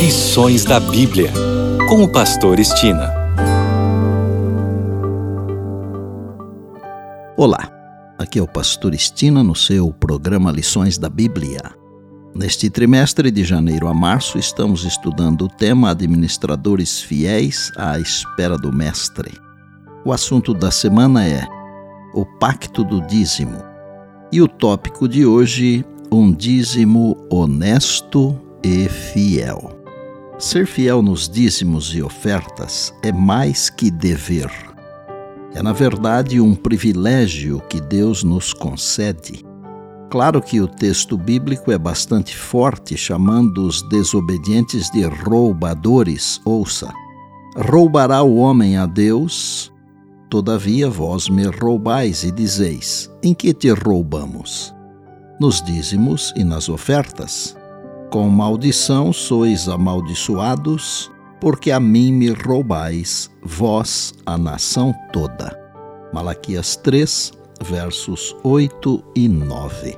Lições da Bíblia, com o Pastor Estina. Olá, aqui é o Pastor Estina no seu programa Lições da Bíblia. Neste trimestre de janeiro a março, estamos estudando o tema Administradores Fiéis à Espera do Mestre. O assunto da semana é o Pacto do Dízimo. E o tópico de hoje, um dízimo honesto e fiel. Ser fiel nos dízimos e ofertas é mais que dever. É, na verdade, um privilégio que Deus nos concede. Claro que o texto bíblico é bastante forte, chamando os desobedientes de roubadores. Ouça: roubará o homem a Deus? Todavia vós me roubais e dizeis: Em que te roubamos? Nos dízimos e nas ofertas. Com maldição sois amaldiçoados, porque a mim me roubais, vós, a nação toda. Malaquias 3, versos 8 e 9.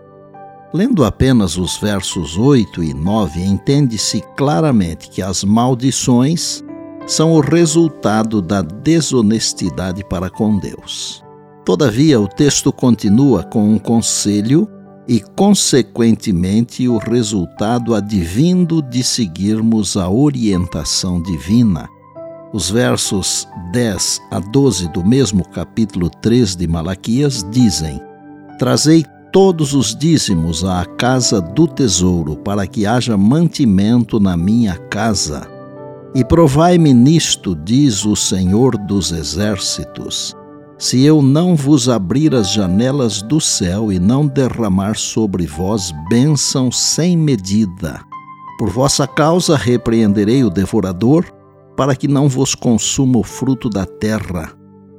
Lendo apenas os versos 8 e 9, entende-se claramente que as maldições são o resultado da desonestidade para com Deus. Todavia, o texto continua com um conselho e, consequentemente, o resultado advindo de seguirmos a orientação divina. Os versos 10 a 12 do mesmo capítulo 3 de Malaquias dizem: Trazei todos os dízimos à casa do tesouro, para que haja mantimento na minha casa. E provai-me nisto, diz o Senhor dos Exércitos se eu não vos abrir as janelas do céu e não derramar sobre vós bênção sem medida. Por vossa causa repreenderei o devorador, para que não vos consuma o fruto da terra.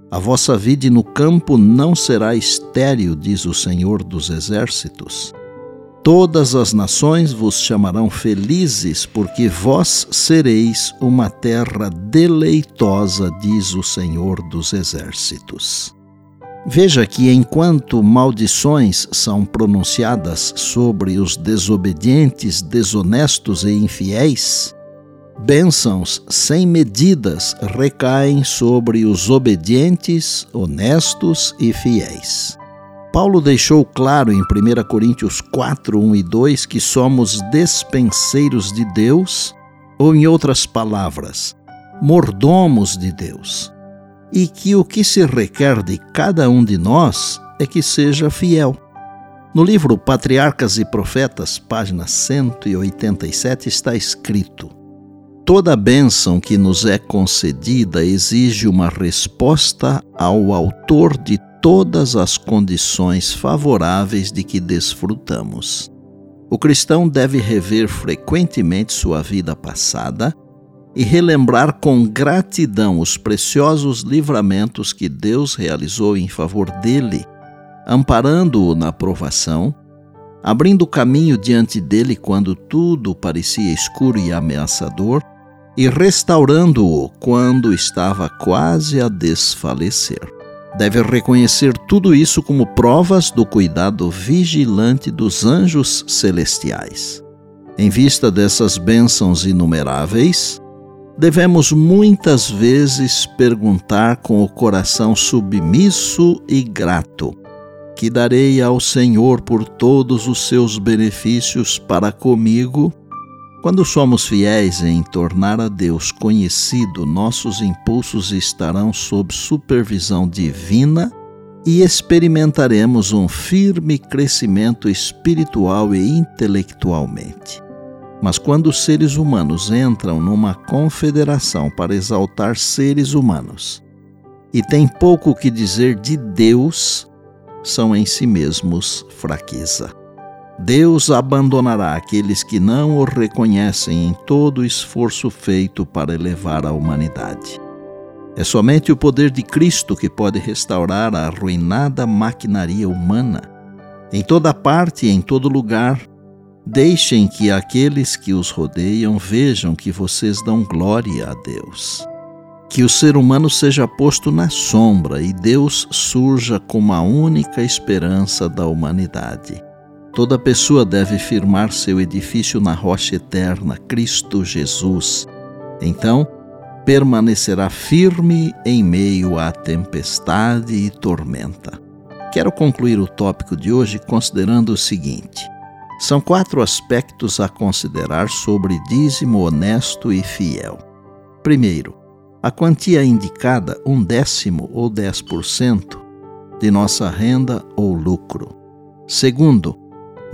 A vossa vida no campo não será estéril, diz o Senhor dos Exércitos. Todas as nações vos chamarão felizes, porque vós sereis uma terra deleitosa, diz o Senhor dos Exércitos. Veja que enquanto maldições são pronunciadas sobre os desobedientes, desonestos e infiéis, bênçãos sem medidas recaem sobre os obedientes, honestos e fiéis. Paulo deixou claro em 1 Coríntios 4, 1 e 2 que somos despenseiros de Deus, ou em outras palavras, mordomos de Deus, e que o que se requer de cada um de nós é que seja fiel. No livro Patriarcas e Profetas, página 187, está escrito: Toda bênção que nos é concedida exige uma resposta ao Autor de todas as condições favoráveis de que desfrutamos. O cristão deve rever frequentemente sua vida passada e relembrar com gratidão os preciosos livramentos que Deus realizou em favor dele, amparando-o na provação, abrindo caminho diante dele quando tudo parecia escuro e ameaçador, e restaurando-o quando estava quase a desfalecer deve reconhecer tudo isso como provas do cuidado vigilante dos anjos celestiais. Em vista dessas bênçãos inumeráveis, devemos muitas vezes perguntar com o coração submisso e grato: Que darei ao Senhor por todos os seus benefícios para comigo? Quando somos fiéis em tornar a Deus conhecido, nossos impulsos estarão sob supervisão divina e experimentaremos um firme crescimento espiritual e intelectualmente. Mas quando os seres humanos entram numa confederação para exaltar seres humanos e têm pouco que dizer de Deus, são em si mesmos fraqueza. Deus abandonará aqueles que não o reconhecem em todo o esforço feito para elevar a humanidade. É somente o poder de Cristo que pode restaurar a arruinada maquinaria humana. Em toda parte e em todo lugar, deixem que aqueles que os rodeiam vejam que vocês dão glória a Deus. Que o ser humano seja posto na sombra e Deus surja como a única esperança da humanidade. Toda pessoa deve firmar seu edifício na rocha eterna, Cristo Jesus. Então, permanecerá firme em meio à tempestade e tormenta. Quero concluir o tópico de hoje considerando o seguinte: são quatro aspectos a considerar sobre dízimo honesto e fiel. Primeiro, a quantia indicada, um décimo ou 10% de nossa renda ou lucro. Segundo,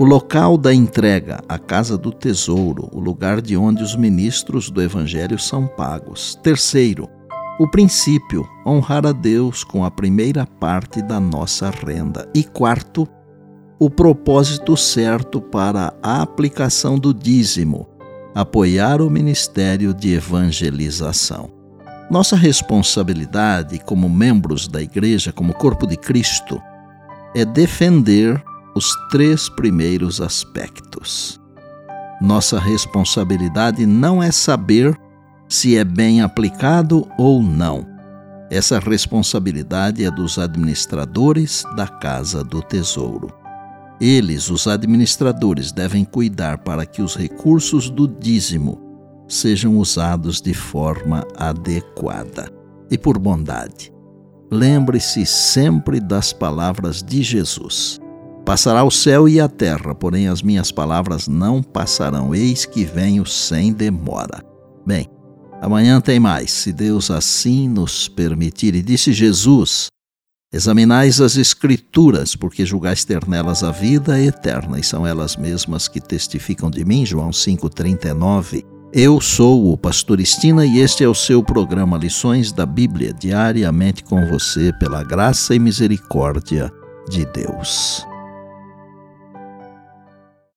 o local da entrega, a casa do tesouro, o lugar de onde os ministros do Evangelho são pagos. Terceiro, o princípio, honrar a Deus com a primeira parte da nossa renda. E quarto, o propósito certo para a aplicação do dízimo, apoiar o ministério de evangelização. Nossa responsabilidade como membros da Igreja, como corpo de Cristo, é defender os três primeiros aspectos. Nossa responsabilidade não é saber se é bem aplicado ou não. Essa responsabilidade é dos administradores da Casa do Tesouro. Eles, os administradores, devem cuidar para que os recursos do dízimo sejam usados de forma adequada. E por bondade, lembre-se sempre das palavras de Jesus. Passará o céu e a terra, porém as minhas palavras não passarão. Eis que venho sem demora. Bem, amanhã tem mais, se Deus assim nos permitir. E disse Jesus: Examinais as Escrituras, porque julgais ter nelas a vida eterna, e são elas mesmas que testificam de mim. João 5,39. Eu sou o Pastor Estina e este é o seu programa Lições da Bíblia, diariamente com você, pela graça e misericórdia de Deus.